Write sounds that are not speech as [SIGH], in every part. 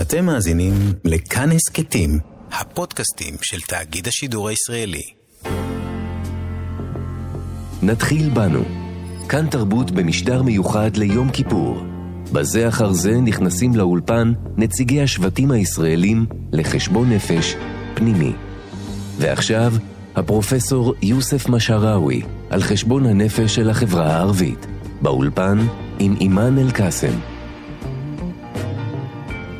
אתם מאזינים לכאן הסכתים, הפודקאסטים של תאגיד השידור הישראלי. נתחיל בנו. כאן תרבות במשדר מיוחד ליום כיפור. בזה אחר זה נכנסים לאולפן נציגי השבטים הישראלים לחשבון נפש פנימי. ועכשיו, הפרופסור יוסף משהראוי על חשבון הנפש של החברה הערבית. באולפן עם אימאן אל-קאסם.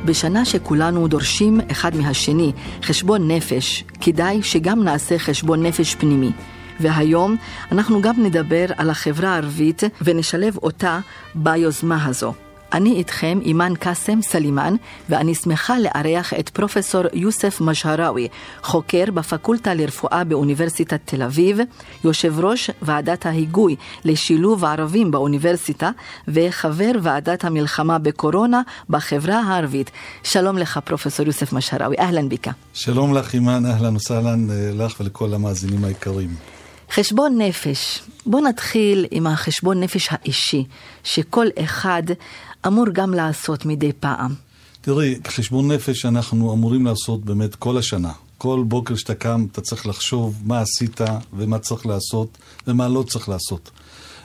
בשנה שכולנו דורשים אחד מהשני חשבון נפש, כדאי שגם נעשה חשבון נפש פנימי. והיום אנחנו גם נדבר על החברה הערבית ונשלב אותה ביוזמה הזו. אני איתכם אימאן קאסם סלימאן, ואני שמחה לארח את פרופסור יוסף משהראוי, חוקר בפקולטה לרפואה באוניברסיטת תל אביב, יושב ראש ועדת ההיגוי לשילוב ערבים באוניברסיטה, וחבר ועדת המלחמה בקורונה בחברה הערבית. שלום לך, פרופסור יוסף משהראוי, אהלן ביקה. שלום לך, אימאן, אהלן וסהלן אה, לך ולכל המאזינים היקרים. חשבון נפש. בוא נתחיל עם החשבון נפש האישי, שכל אחד אמור גם לעשות מדי פעם. תראי, חשבון נפש אנחנו אמורים לעשות באמת כל השנה. כל בוקר שאתה קם אתה צריך לחשוב מה עשית ומה צריך לעשות ומה לא צריך לעשות.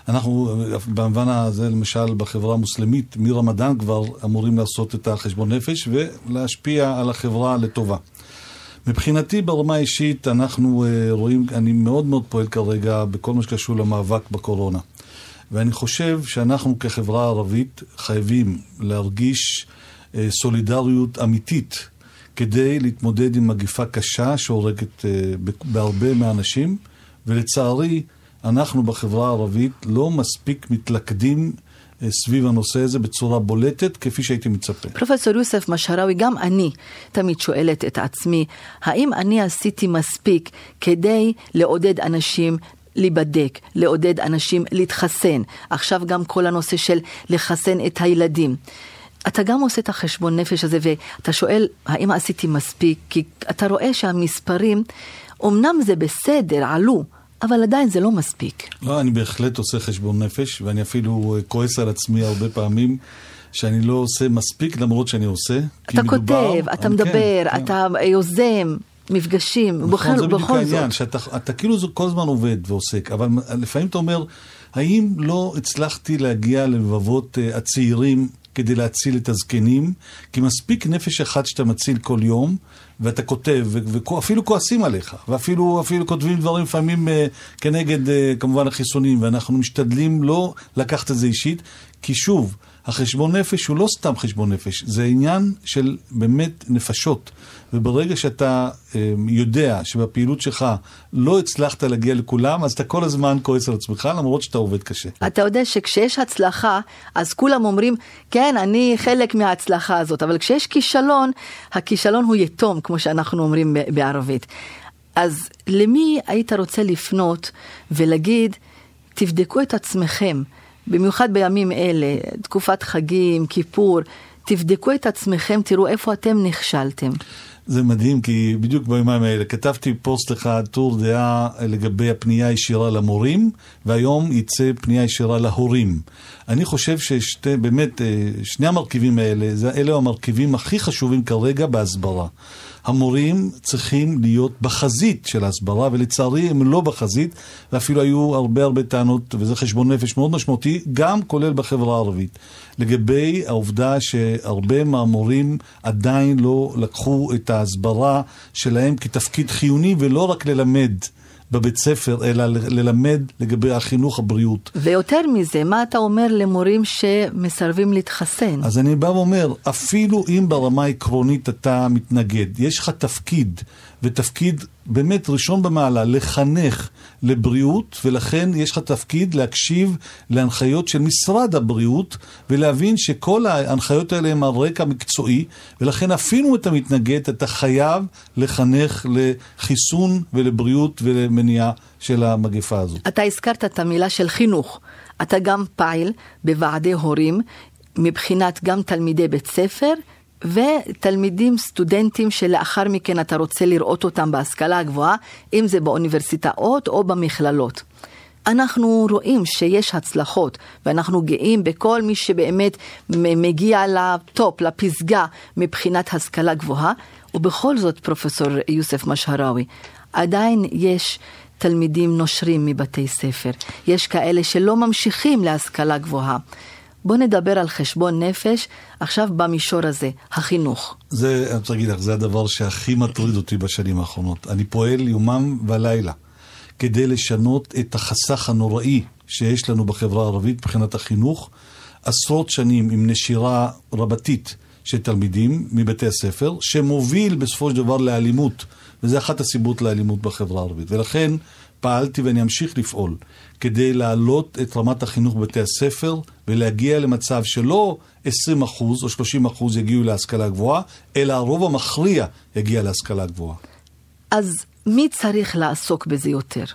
אנחנו במובן הזה, למשל, בחברה המוסלמית, מרמדאן כבר אמורים לעשות את החשבון נפש ולהשפיע על החברה לטובה. מבחינתי ברמה האישית אנחנו uh, רואים, אני מאוד מאוד פועל כרגע בכל מה שקשור למאבק בקורונה. ואני חושב שאנחנו כחברה ערבית חייבים להרגיש uh, סולידריות אמיתית כדי להתמודד עם מגיפה קשה שהורגת uh, בהרבה מהאנשים, ולצערי אנחנו בחברה הערבית לא מספיק מתלכדים סביב הנושא הזה בצורה בולטת, כפי שהייתי מצפה. פרופסור יוסף משהראוי, גם אני תמיד שואלת את עצמי, האם אני עשיתי מספיק כדי לעודד אנשים להיבדק, לעודד אנשים להתחסן. עכשיו גם כל הנושא של לחסן את הילדים. אתה גם עושה את החשבון נפש הזה ואתה שואל האם עשיתי מספיק, כי אתה רואה שהמספרים, אמנם זה בסדר, עלו, אבל עדיין זה לא מספיק. לא, אני בהחלט עושה חשבון נפש, ואני אפילו אה, כועס על עצמי הרבה פעמים. שאני לא עושה מספיק למרות שאני עושה. אתה כותב, מדובר, אתה מדבר, כן, אתה כן. יוזם. מפגשים, נכון, בכל, זה בדיוק העניין, שאתה אתה כאילו כל הזמן עובד ועוסק, אבל לפעמים אתה אומר, האם לא הצלחתי להגיע ללבבות uh, הצעירים כדי להציל את הזקנים? כי מספיק נפש אחת שאתה מציל כל יום, ואתה כותב, ואפילו כועסים עליך, ואפילו אפילו כותבים דברים לפעמים uh, כנגד uh, כמובן החיסונים, ואנחנו משתדלים לא לקחת את זה אישית, כי שוב, החשבון נפש הוא לא סתם חשבון נפש, זה עניין של באמת נפשות. וברגע שאתה אה, יודע שבפעילות שלך לא הצלחת להגיע לכולם, אז אתה כל הזמן כועס על עצמך, למרות שאתה עובד קשה. אתה יודע שכשיש הצלחה, אז כולם אומרים, כן, אני חלק מההצלחה הזאת, אבל כשיש כישלון, הכישלון הוא יתום, כמו שאנחנו אומרים בערבית. אז למי היית רוצה לפנות ולהגיד, תבדקו את עצמכם. במיוחד בימים אלה, תקופת חגים, כיפור, תבדקו את עצמכם, תראו איפה אתם נכשלתם. זה מדהים, כי בדיוק ביומיים האלה כתבתי פוסט אחד, טור דעה לגבי הפנייה הישירה למורים, והיום יצא פנייה ישירה להורים. אני חושב שבאמת, אה, שני המרכיבים האלה, אלה המרכיבים הכי חשובים כרגע בהסברה. המורים צריכים להיות בחזית של ההסברה, ולצערי הם לא בחזית, ואפילו היו הרבה הרבה טענות, וזה חשבון נפש מאוד משמעותי, גם כולל בחברה הערבית, לגבי העובדה שהרבה מהמורים עדיין לא לקחו את ההסברה שלהם כתפקיד חיוני, ולא רק ללמד. בבית ספר, אלא ללמד לגבי החינוך, הבריאות. ויותר מזה, מה אתה אומר למורים שמסרבים להתחסן? אז אני בא ואומר, אפילו אם ברמה העקרונית אתה מתנגד, יש לך תפקיד, ותפקיד באמת ראשון במעלה, לחנך לבריאות, ולכן יש לך תפקיד להקשיב להנחיות של משרד הבריאות, ולהבין שכל ההנחיות האלה הן על רקע מקצועי, ולכן אפילו אתה מתנגד, אתה חייב לחנך לחיסון ולבריאות ולמניעה של המגפה הזאת. אתה הזכרת את המילה של חינוך. אתה גם פעיל בוועדי הורים מבחינת גם תלמידי בית ספר ותלמידים, סטודנטים שלאחר מכן אתה רוצה לראות אותם בהשכלה הגבוהה, אם זה באוניברסיטאות או במכללות. אנחנו רואים שיש הצלחות, ואנחנו גאים בכל מי שבאמת מגיע לטופ, לפסגה, מבחינת השכלה גבוהה, ובכל זאת, פרופסור יוסף משהראוי, עדיין יש תלמידים נושרים מבתי ספר. יש כאלה שלא ממשיכים להשכלה גבוהה. בוא נדבר על חשבון נפש עכשיו במישור הזה, החינוך. זה, אני רוצה להגיד לך, זה הדבר שהכי מטריד אותי בשנים האחרונות. אני פועל יומם ולילה כדי לשנות את החסך הנוראי שיש לנו בחברה הערבית מבחינת החינוך. עשרות שנים עם נשירה רבתית של תלמידים מבתי הספר, שמוביל בסופו של דבר לאלימות. וזה אחת הסיבות לאלימות בחברה הערבית. ולכן פעלתי ואני אמשיך לפעול כדי להעלות את רמת החינוך בבתי הספר ולהגיע למצב שלא 20% או 30% יגיעו להשכלה גבוהה, אלא הרוב המכריע יגיע להשכלה גבוהה. אז מי צריך לעסוק בזה יותר?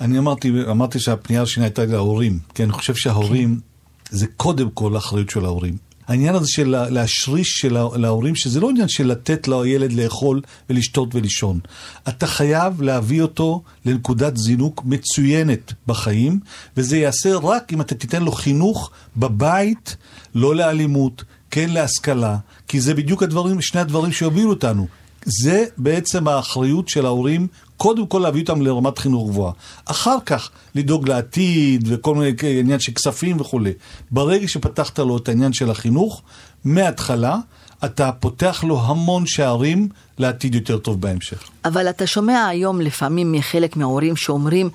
אני אמרתי, אמרתי שהפנייה השנייה הייתה להורים, כי אני חושב שההורים, כן. זה קודם כל האחריות של ההורים. העניין הזה של להשריש של להורים, שזה לא עניין של לתת לילד לאכול ולשתות ולישון. אתה חייב להביא אותו לנקודת זינוק מצוינת בחיים, וזה ייעשה רק אם אתה תיתן לו חינוך בבית, לא לאלימות, כן להשכלה, כי זה בדיוק הדברים, שני הדברים שיובילו אותנו. זה בעצם האחריות של ההורים, קודם כל להביא אותם לרמת חינוך גבוהה. אחר כך לדאוג לעתיד וכל מיני עניין של כספים וכולי. ברגע שפתחת לו את העניין של החינוך, מההתחלה, אתה פותח לו המון שערים לעתיד יותר טוב בהמשך. אבל אתה שומע היום לפעמים מחלק מההורים שאומרים,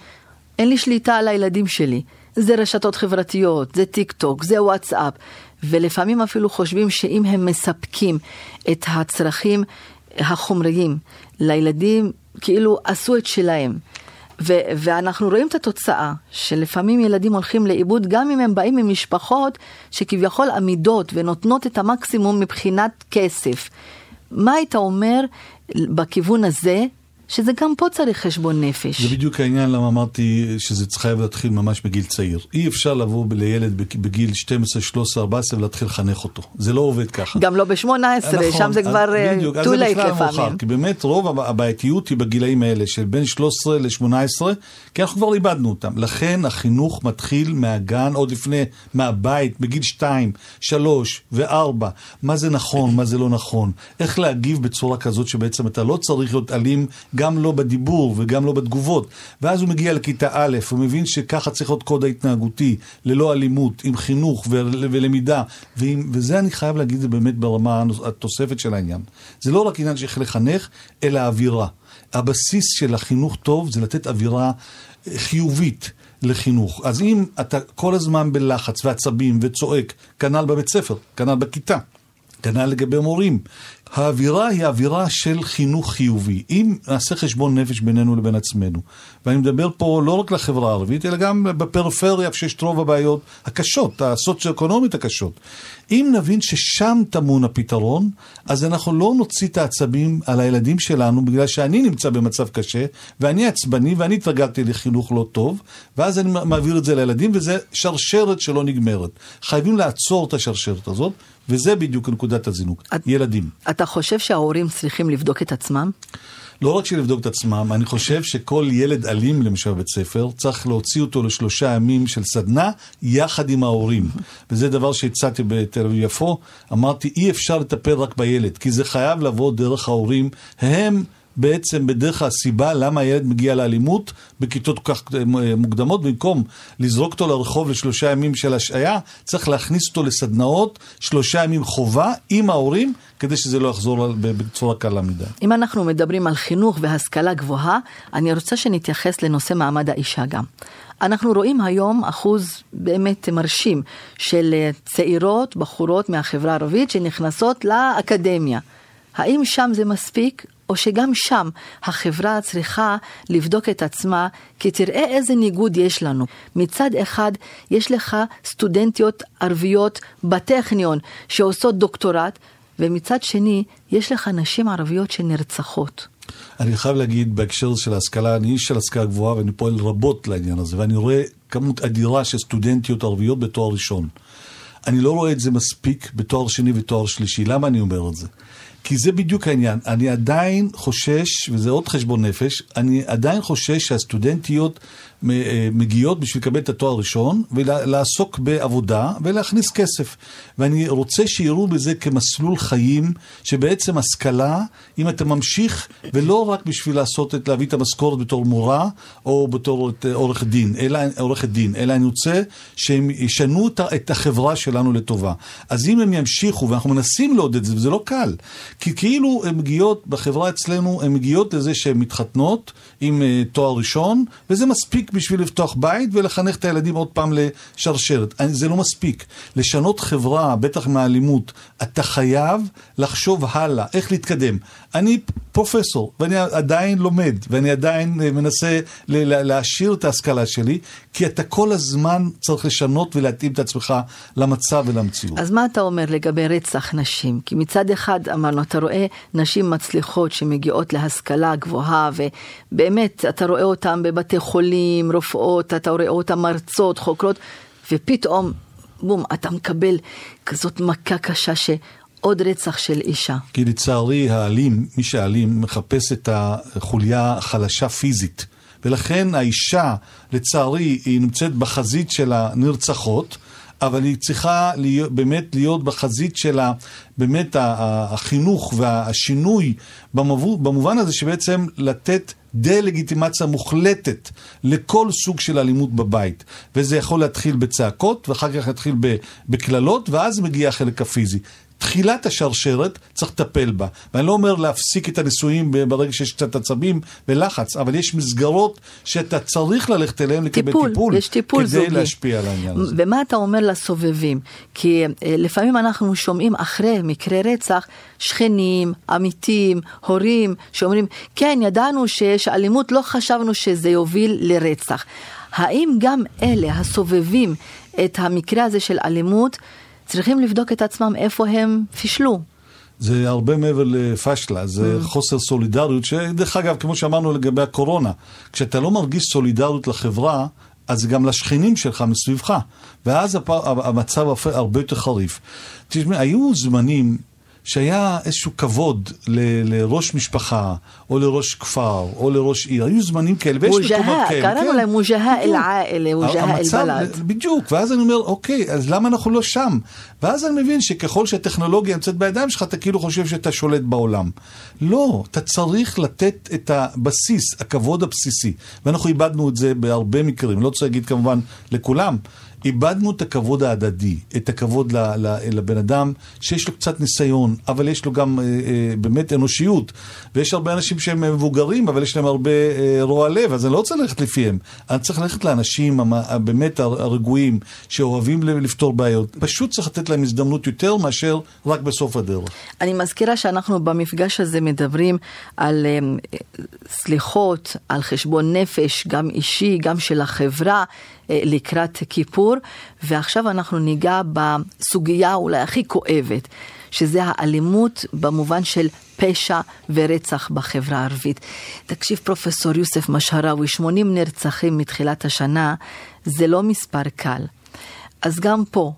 אין לי שליטה על הילדים שלי. זה רשתות חברתיות, זה טיק טוק, זה וואטסאפ, ולפעמים אפילו חושבים שאם הם מספקים את הצרכים החומריים לילדים, כאילו עשו את שלהם. ו- ואנחנו רואים את התוצאה, שלפעמים ילדים הולכים לאיבוד גם אם הם באים ממשפחות שכביכול עמידות ונותנות את המקסימום מבחינת כסף. מה היית אומר בכיוון הזה שזה גם פה צריך חשבון נפש. זה בדיוק העניין למה אמרתי שזה חייב להתחיל ממש בגיל צעיר. אי אפשר לבוא לילד בגיל 12, 13, 14 ולהתחיל לחנך אותו. זה לא עובד ככה. גם לא ב-18, נכון, שם זה כבר אה, בדיוק, too late לפעמים. כי באמת רוב הבעייתיות היא בגילאים האלה של בין 13 ל-18, כי אנחנו כבר איבדנו אותם. לכן החינוך מתחיל מהגן, עוד לפני, מהבית, בגיל 2, 3 ו-4. מה זה נכון, מה זה לא נכון. איך להגיב בצורה כזאת שבעצם אתה לא צריך להיות אלים. גם לא בדיבור וגם לא בתגובות. ואז הוא מגיע לכיתה א', הוא מבין שככה צריך להיות קוד ההתנהגותי, ללא אלימות, עם חינוך ו- ולמידה. ועם, וזה אני חייב להגיד, זה באמת ברמה התוספת של העניין. זה לא רק עניין של לחנך, אלא אווירה. הבסיס של החינוך טוב זה לתת אווירה אה, חיובית. לחינוך. אז אם אתה כל הזמן בלחץ ועצבים וצועק, כנ"ל בבית ספר, כנ"ל בכיתה, כנ"ל לגבי מורים, האווירה היא אווירה של חינוך חיובי. אם נעשה חשבון נפש בינינו לבין עצמנו, ואני מדבר פה לא רק לחברה הערבית, אלא גם בפריפריה, איפה שיש את רוב הבעיות הקשות, הסוציו-אקונומית הקשות. אם נבין ששם טמון הפתרון, אז אנחנו לא נוציא את העצבים על הילדים שלנו, בגלל שאני נמצא במצב קשה, ואני עצבני, ואני התרגלתי לחינוך לא טוב, ואז אני מעביר את זה לילדים, וזה שרשרת שלא נגמרת. חייבים לעצור את השרשרת הזאת, וזה בדיוק נקודת הזינוק, את, ילדים. אתה חושב שההורים צריכים לבדוק את עצמם? לא רק שלבדוק את עצמם, אני חושב שכל ילד אלים למשל בבית ספר, צריך להוציא אותו לשלושה ימים של סדנה יחד עם ההורים. וזה דבר שהצעתי בתל אביב יפו, אמרתי אי אפשר לטפל רק בילד, כי זה חייב לבוא דרך ההורים, הם... בעצם בדרך הסיבה למה הילד מגיע לאלימות בכיתות כל כך אה, מוקדמות, במקום לזרוק אותו לרחוב לשלושה ימים של השעיה, צריך להכניס אותו לסדנאות, שלושה ימים חובה עם ההורים, כדי שזה לא יחזור בצורה קלה מדי. אם אנחנו מדברים על חינוך והשכלה גבוהה, אני רוצה שנתייחס לנושא מעמד האישה גם. אנחנו רואים היום אחוז באמת מרשים של אה, צעירות, בחורות מהחברה הערבית שנכנסות לאקדמיה. האם שם זה מספיק או שגם שם החברה צריכה לבדוק את עצמה, כי תראה איזה ניגוד יש לנו. מצד אחד, יש לך סטודנטיות ערביות בטכניון שעושות דוקטורט, ומצד שני, יש לך נשים ערביות שנרצחות. אני חייב להגיד בהקשר של ההשכלה, אני איש של השכלה גבוהה ואני פועל רבות לעניין הזה, ואני רואה כמות אדירה של סטודנטיות ערביות בתואר ראשון. אני לא רואה את זה מספיק בתואר שני ותואר שלישי. למה אני אומר את זה? כי זה בדיוק העניין. אני עדיין חושש, וזה עוד חשבון נפש, אני עדיין חושש שהסטודנטיות מגיעות בשביל לקבל את התואר הראשון ולעסוק בעבודה ולהכניס כסף. ואני רוצה שיראו בזה כמסלול חיים, שבעצם השכלה, אם אתה ממשיך, ולא רק בשביל לעשות את, להביא את המשכורת בתור מורה או בתור אה, עורך דין, אלא, עורכת דין, אלא אני רוצה שהם ישנו את החברה שלנו לטובה. אז אם הם ימשיכו, ואנחנו מנסים לעודד את זה, וזה לא קל, כי כאילו הן מגיעות, בחברה אצלנו, הן מגיעות לזה שהן מתחתנות עם uh, תואר ראשון, וזה מספיק בשביל לפתוח בית ולחנך את הילדים עוד פעם לשרשרת. זה לא מספיק. לשנות חברה, בטח מהאלימות, אתה חייב לחשוב הלאה, איך להתקדם. אני פרופסור, ואני עדיין לומד, ואני עדיין אה, מנסה להעשיר את ההשכלה שלי, כי אתה כל הזמן צריך לשנות ולהתאים את עצמך למצב ולמציאות. אז מה אתה אומר לגבי רצח נשים? כי מצד אחד אמרנו, אתה רואה נשים מצליחות שמגיעות להשכלה גבוהה, ובאמת, אתה רואה אותן בבתי חולים, רופאות, אתה רואה אותן מרצות, חוקרות, ופתאום, בום, אתה מקבל כזאת מכה קשה ש... עוד רצח של אישה. כי לצערי האלים, מי שאלים, מחפש את החוליה החלשה פיזית. ולכן האישה, לצערי, היא נמצאת בחזית של הנרצחות, אבל היא צריכה להיות, באמת להיות בחזית של באמת החינוך והשינוי במובן הזה שבעצם לתת דה-לגיטימציה מוחלטת לכל סוג של אלימות בבית. וזה יכול להתחיל בצעקות, ואחר כך להתחיל בקללות, ואז מגיע החלק הפיזי. תחילת השרשרת, צריך לטפל בה. ואני לא אומר להפסיק את הנישואים ברגע שיש קצת עצבים ולחץ, אבל יש מסגרות שאתה צריך ללכת אליהן לקבל טיפול, טיפול, יש טיפול כדי זוגי. להשפיע על העניין הזה. ומה אתה אומר לסובבים? כי אה, לפעמים אנחנו שומעים אחרי מקרי רצח, שכנים, עמיתים, הורים, שאומרים, כן, ידענו שיש אלימות, לא חשבנו שזה יוביל לרצח. האם גם אלה הסובבים את המקרה הזה של אלימות, צריכים לבדוק את עצמם איפה הם פישלו. זה הרבה מעבר לפשלה, זה mm. חוסר סולידריות, שדרך אגב, כמו שאמרנו לגבי הקורונה, כשאתה לא מרגיש סולידריות לחברה, אז גם לשכנים שלך מסביבך, ואז המצב הרבה יותר חריף. תשמע, היו זמנים שהיה איזשהו כבוד ל- לראש משפחה, או לראש כפר, או לראש עיר. היו זמנים כאלה, ויש מקומות כאלה. קראנו כן. להם מוג'הה אל-עאלה, מוג'הה אל-בלד. בדיוק, ואז אני אומר, אוקיי, אז למה אנחנו לא שם? ואז אני מבין שככל שהטכנולוגיה נמצאת בידיים שלך, אתה כאילו חושב שאתה שולט בעולם. לא, אתה צריך לתת את הבסיס, הכבוד הבסיסי. ואנחנו איבדנו את זה בהרבה מקרים. לא רוצה להגיד כמובן לכולם. איבדנו את הכבוד ההדדי, את הכבוד לבן אדם שיש לו קצת ניסיון, אבל יש לו גם אה, אה, באמת אנושיות. ויש הרבה אנשים שהם מבוגרים, אבל יש להם הרבה אה, רוע לב, אז אני לא רוצה ללכת לפיהם. אני צריך ללכת לאנשים באמת הרגועים, שאוהבים לפתור בעיות. פשוט צריך לתת להם הזדמנות יותר מאשר רק בסוף הדרך. אני מזכירה שאנחנו במפגש הזה מדברים על סליחות, על חשבון נפש, גם אישי, גם של החברה. לקראת כיפור, ועכשיו אנחנו ניגע בסוגיה אולי הכי כואבת, שזה האלימות במובן של פשע ורצח בחברה הערבית. תקשיב, פרופסור יוסף משהראוי, 80 נרצחים מתחילת השנה, זה לא מספר קל. אז גם פה,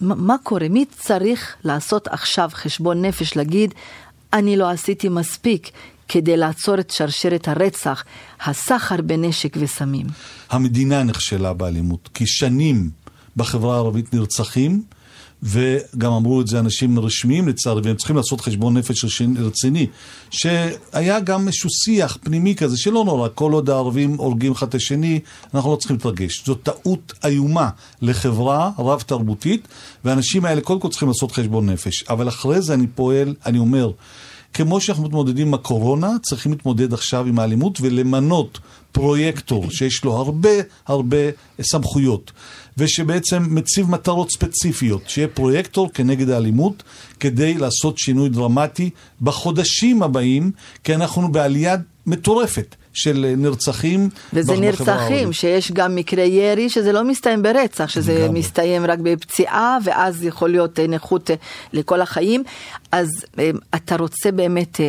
מה קורה? מי צריך לעשות עכשיו חשבון נפש, להגיד, אני לא עשיתי מספיק, כדי לעצור את שרשרת הרצח, הסחר בנשק וסמים. המדינה נכשלה באלימות, כי שנים בחברה הערבית נרצחים, וגם אמרו את זה אנשים רשמיים לצערי, והם צריכים לעשות חשבון נפש רציני, שהיה גם איזשהו שיח פנימי כזה, שלא נורא, כל עוד הערבים הורגים אחד את השני, אנחנו לא צריכים להתרגש. זו טעות איומה לחברה רב-תרבותית, והאנשים האלה קודם כל צריכים לעשות חשבון נפש. אבל אחרי זה אני פועל, אני אומר, כמו שאנחנו מתמודדים עם הקורונה, צריכים להתמודד עכשיו עם האלימות ולמנות פרויקטור שיש לו הרבה הרבה סמכויות, ושבעצם מציב מטרות ספציפיות, שיהיה פרויקטור כנגד האלימות, כדי לעשות שינוי דרמטי בחודשים הבאים, כי אנחנו בעלייה מטורפת. של נרצחים וזה נרצחים, שיש גם מקרי ירי, שזה לא מסתיים ברצח, שזה גם. מסתיים רק בפציעה, ואז יכול להיות נכות לכל החיים. אז אתה רוצה באמת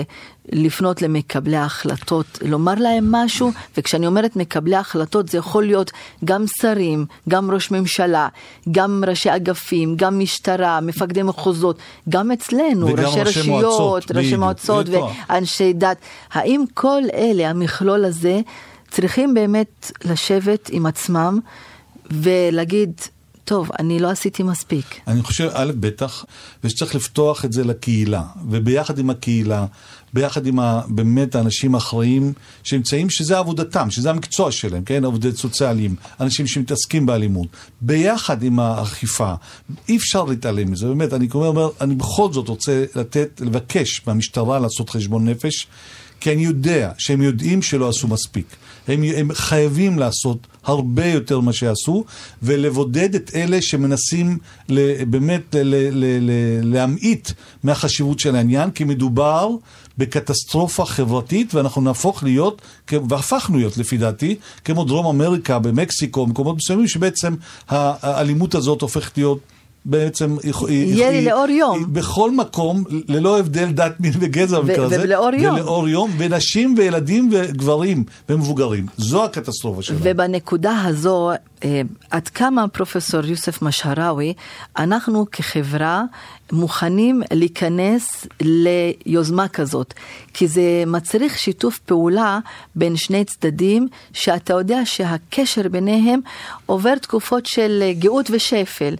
לפנות למקבלי ההחלטות, לומר להם משהו, וכשאני אומרת מקבלי ההחלטות זה יכול להיות גם שרים, גם ראש ממשלה, גם ראשי אגפים, גם משטרה, מפקדי מחוזות, גם אצלנו, וגם ראשי ראשי רשויות, מועצות, ראשי מועצות. ואנשי דת. האם כל אלה, המכלול הזה, צריכים באמת לשבת עם עצמם ולהגיד, טוב, אני לא עשיתי מספיק. אני חושב, א', בטח, ושצריך לפתוח את זה לקהילה, וביחד עם הקהילה, ביחד עם ה, באמת האנשים האחראים שנמצאים, שזה עבודתם, שזה המקצוע שלהם, כן? עובדי סוציאליים, אנשים שמתעסקים באלימות, ביחד עם האכיפה, אי אפשר להתעלם מזה, באמת, אני אומר, אני בכל זאת רוצה לתת, לבקש מהמשטרה לעשות חשבון נפש, כי אני יודע שהם יודעים שלא עשו מספיק. הם, הם חייבים לעשות הרבה יותר ממה שעשו, ולבודד את אלה שמנסים ל, באמת ל, ל, ל, ל, להמעיט מהחשיבות של העניין, כי מדובר בקטסטרופה חברתית, ואנחנו נהפוך להיות, והפכנו להיות לפי דעתי, כמו דרום אמריקה, במקסיקו, מקומות מסוימים, שבעצם האלימות הזאת הופכת להיות... בעצם היא- ירי היא- לאור יום. היא בכל מקום, ללא הבדל דת, מין וגזע במקרה הזה, ולאור יום. ולאור יום, ונשים וילדים וגברים ומבוגרים. זו הקטסטרופה שלנו. ובנקודה הזו, אה, עד כמה פרופסור יוסף משהראוי, אנחנו כחברה מוכנים להיכנס ליוזמה כזאת, כי זה מצריך שיתוף פעולה בין שני צדדים, שאתה יודע שהקשר ביניהם עובר תקופות של גאות ושפל.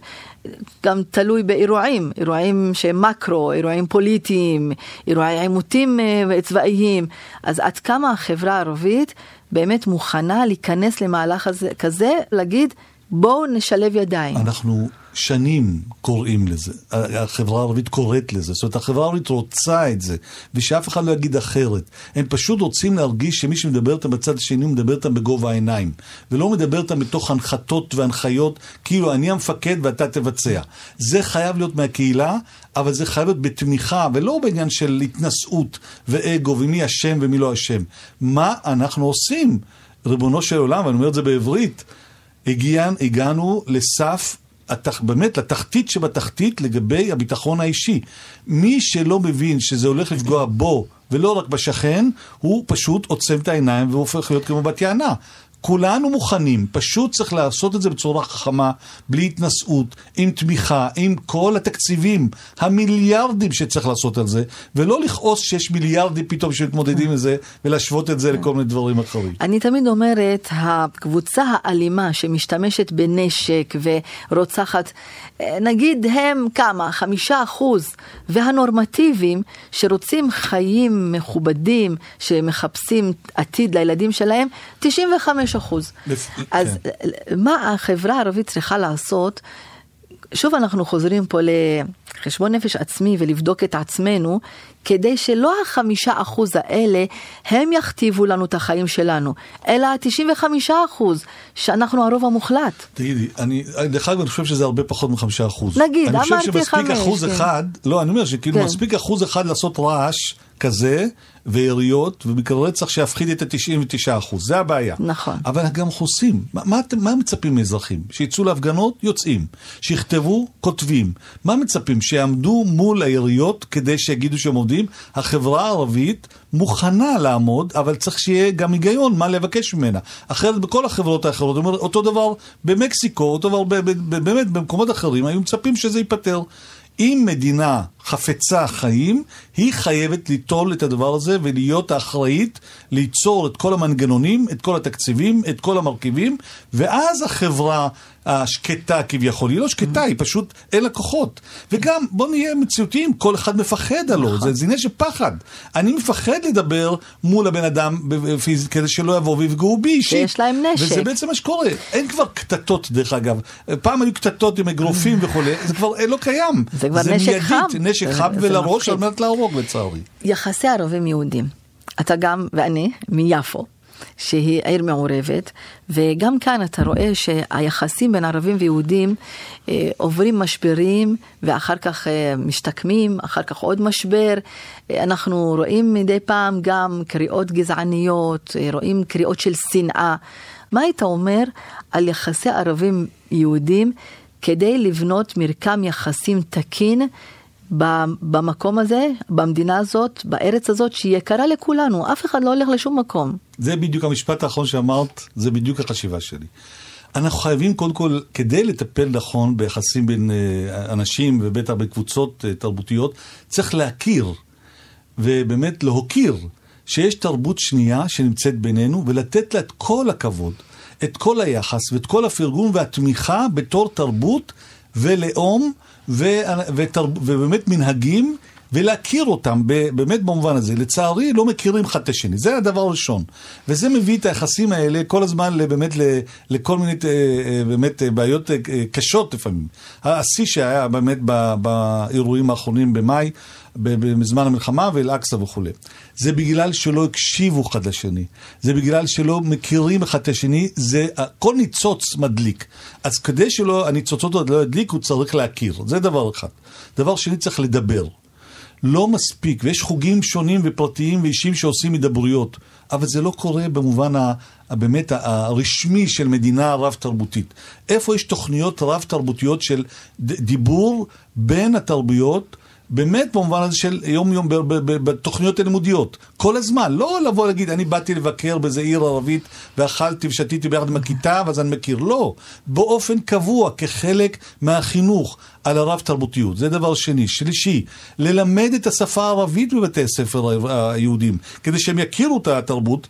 גם תלוי באירועים, אירועים שהם מקרו, אירועים פוליטיים, אירועי עימותים אה, צבאיים. אז עד כמה החברה הערבית באמת מוכנה להיכנס למהלך הזה, כזה, להגיד בואו נשלב ידיים. אנחנו שנים קוראים לזה, החברה הערבית קוראת לזה, זאת אומרת החברה הערבית רוצה את זה, ושאף אחד לא יגיד אחרת. הם פשוט רוצים להרגיש שמי שמדבר איתם בצד השני, מדבר איתם בגובה העיניים, ולא מדבר איתם מתוך הנחתות והנחיות, כאילו אני המפקד ואתה תבצע. זה חייב להיות מהקהילה, אבל זה חייב להיות בתמיכה, ולא בעניין של התנשאות ואגו, ומי אשם ומי לא אשם. מה אנחנו עושים? ריבונו של עולם, ואני אומר את זה בעברית, הגיע, הגענו לסף, התח, באמת לתחתית שבתחתית לגבי הביטחון האישי. מי שלא מבין שזה הולך לפגוע בו ולא רק בשכן, הוא פשוט עוצם את העיניים והופך להיות כמו בת יענה. כולנו מוכנים, פשוט צריך לעשות את זה בצורה חכמה, בלי התנשאות, עם תמיכה, עם כל התקציבים, המיליארדים שצריך לעשות על זה, ולא לכעוס שיש מיליארדים פתאום שמתמודדים עם זה, ולהשוות את זה לכל מיני דברים אחרים. אני תמיד אומרת, הקבוצה האלימה שמשתמשת בנשק ורוצחת, נגיד הם כמה, חמישה אחוז, והנורמטיביים שרוצים חיים מכובדים, שמחפשים עתיד לילדים שלהם, 95 אחוז. לפ- אז כן. מה החברה הערבית צריכה לעשות? שוב אנחנו חוזרים פה לחשבון נפש עצמי ולבדוק את עצמנו, כדי שלא החמישה אחוז האלה הם יכתיבו לנו את החיים שלנו, אלא התשעים וחמישה אחוז, שאנחנו הרוב המוחלט. תגידי, אני, דרך אגב, אני חושב שזה הרבה פחות מחמישה אחוז. נגיד, אני אמרתי חושב שמספיק חמש, אחוז כן. אחד, לא, אני אומר שכאילו כן. מספיק אחוז אחד לעשות רעש כזה, ויריות, ומקרה רצח שיפחיד את ה-99 אחוז, זה הבעיה. נכון. אבל גם חוסים. מה, מה, מה מצפים מאזרחים? שיצאו להפגנות? יוצאים. שיכתבו? כותבים. מה מצפים? שיעמדו מול היריות כדי שיגידו שהם עובדים? החברה הערבית מוכנה לעמוד, אבל צריך שיהיה גם היגיון מה לבקש ממנה. אחרת בכל החברות האחרות, אומר, אותו דבר במקסיקו, אותו דבר באמת במקומות אחרים, היו מצפים שזה ייפתר. אם מדינה חפצה חיים, היא חייבת ליטול את הדבר הזה ולהיות האחראית ליצור את כל המנגנונים, את כל התקציבים, את כל המרכיבים, ואז החברה השקטה כביכול, היא לא שקטה, היא פשוט אין לה כוחות. וגם, בוא נהיה מציאותיים, כל אחד מפחד הלא, זה, זה עניין של פחד. אני מפחד לדבר מול הבן אדם פיזית, כדי שלא יבואו ויפגעו בי אישית. שיש להם נשק. וזה בעצם מה שקורה. אין כבר קטטות, דרך אגב. פעם היו קטטות עם אגרופים וכולי, זה כבר אה, לא קיים. זה כבר נשק חם. נשק חם ולראש. על מנת להרוג לצערי. יחסי ערבים יהודים. אתה גם, ואני, מיפו, שהיא עיר מעורבת, וגם כאן אתה רואה שהיחסים בין ערבים ויהודים אה, עוברים משברים, ואחר כך אה, משתקמים, אחר כך עוד משבר. אה, אנחנו רואים מדי פעם גם קריאות גזעניות, אה, רואים קריאות של שנאה. מה היית אומר על יחסי ערבים יהודים כדי לבנות מרקם יחסים תקין במקום הזה, במדינה הזאת, בארץ הזאת, שהיא יקרה לכולנו, אף אחד לא הולך לשום מקום. זה בדיוק המשפט האחרון שאמרת, זה בדיוק החשיבה שלי. אנחנו חייבים קודם כל, כדי לטפל נכון ביחסים בין אה, אנשים ובטח בקבוצות אה, תרבותיות, צריך להכיר ובאמת להוקיר שיש תרבות שנייה שנמצאת בינינו ולתת לה את כל הכבוד, את כל היחס ואת כל הפרגון והתמיכה בתור תרבות ולאום ו, ותרב, ובאמת מנהגים ולהכיר אותם באמת במובן הזה. לצערי לא מכירים אחד את השני, זה הדבר הראשון. וזה מביא את היחסים האלה כל הזמן באמת לכל מיני אה, באמת בעיות אה, קשות לפעמים. השיא שהיה באמת באירועים האחרונים במאי, בזמן המלחמה ואל-אקצא וכולי. זה בגלל שלא הקשיבו אחד לשני, זה בגלל שלא מכירים אחד את השני, זה כל ניצוץ מדליק. אז כדי שלא, הניצוצות לא ידליקו, צריך להכיר, זה דבר אחד. דבר שני, צריך לדבר. לא מספיק, ויש חוגים שונים ופרטיים ואישיים שעושים הידברויות, אבל זה לא קורה במובן ה, באמת הרשמי של מדינה רב-תרבותית. איפה יש תוכניות רב-תרבותיות של דיבור בין התרבויות? באמת במובן הזה של יום-יום בתוכניות הלימודיות. כל הזמן, לא לבוא להגיד, אני באתי לבקר באיזה עיר ערבית ואכלתי ושתיתי ביחד עם הכיתה ואז אני מכיר. לא, באופן קבוע, כחלק מהחינוך על הרב תרבותיות. זה דבר שני. שלישי, ללמד את השפה הערבית בבתי הספר היהודים, כדי שהם יכירו את התרבות.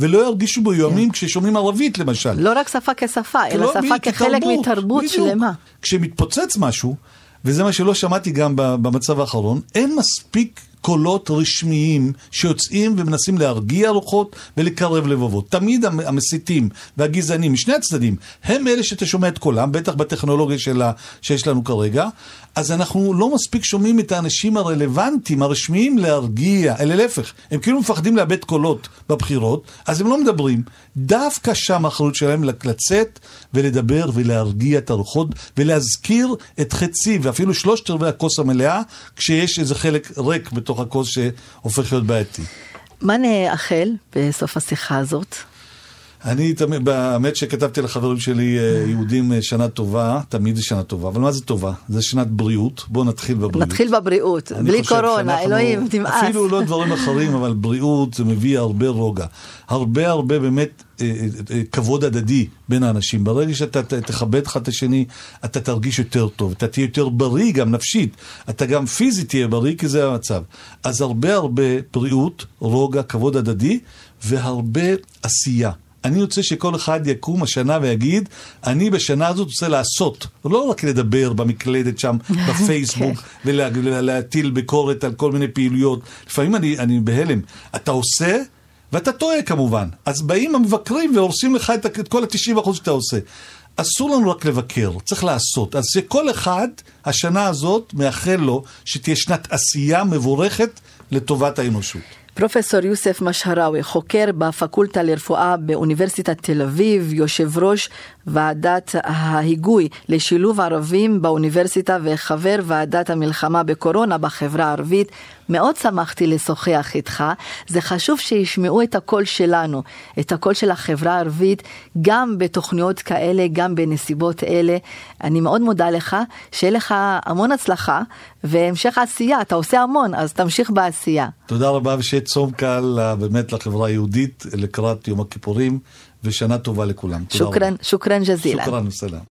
ולא ירגישו מאוימים כן. כששומעים ערבית למשל. לא רק שפה כשפה, אלא לא, שפה כחלק מתרבות שלמה. כשמתפוצץ משהו, וזה מה שלא שמעתי גם במצב האחרון, אין מספיק קולות רשמיים שיוצאים ומנסים להרגיע רוחות ולקרב לבבות. תמיד המסיתים והגזענים משני הצדדים הם אלה שאתה שומע את קולם, בטח בטכנולוגיה שלה, שיש לנו כרגע, אז אנחנו לא מספיק שומעים את האנשים הרלוונטיים, הרשמיים, להרגיע, אלא להפך, הם כאילו מפחדים לאבד קולות בבחירות, אז הם לא מדברים. דווקא שם האחריות שלהם לצאת ולדבר ולהרגיע את הרוחות ולהזכיר את חצי ואפילו שלושת רבעי הכוס המלאה, כשיש איזה חלק ריק בתוך הכוס שהופך להיות בעייתי. מה נאחל בסוף השיחה הזאת? אני תמיד, באמת שכתבתי לחברים שלי אה, יהודים אה, שנה טובה, תמיד זה שנה טובה, אבל מה זה טובה? זה שנת בריאות, בואו נתחיל בבריאות. נתחיל בבריאות, בלי קורונה, אלוהים, תמאס. אפילו לא דברים אחרים, אבל בריאות זה מביא הרבה רוגע. הרבה הרבה באמת אה, כבוד הדדי בין האנשים. ברגע שאתה תכבד אחד את השני, אתה תרגיש יותר טוב, אתה תהיה יותר בריא גם נפשית, אתה גם פיזית תהיה בריא, כי זה המצב. אז הרבה הרבה בריאות, רוגע, כבוד הדדי, והרבה עשייה. אני רוצה שכל אחד יקום השנה ויגיד, אני בשנה הזאת רוצה לעשות, לא רק לדבר במקלדת שם, [LAUGHS] בפייסבוק, כן. ולהטיל ביקורת על כל מיני פעילויות. לפעמים אני, אני בהלם. אתה עושה, ואתה טועה כמובן. אז באים המבקרים והורסים לך את, את כל ה-90% שאתה עושה. אסור לנו רק לבקר, צריך לעשות. אז שכל אחד, השנה הזאת, מאחל לו שתהיה שנת עשייה מבורכת לטובת האנושות. פרופסור יוסף משהראוי, חוקר בפקולטה לרפואה באוניברסיטת תל אביב, יושב ראש ועדת ההיגוי לשילוב ערבים באוניברסיטה וחבר ועדת המלחמה בקורונה בחברה הערבית. מאוד שמחתי לשוחח איתך. זה חשוב שישמעו את הקול שלנו, את הקול של החברה הערבית, גם בתוכניות כאלה, גם בנסיבות אלה. אני מאוד מודה לך, שיהיה לך המון הצלחה והמשך עשייה. אתה עושה המון, אז תמשיך בעשייה. תודה רבה ושיהיה צום קל באמת לחברה היהודית לקראת יום הכיפורים. ושנה טובה לכולם. שוכרן, שוכרן ג'זילה. שוכרן וסלאם.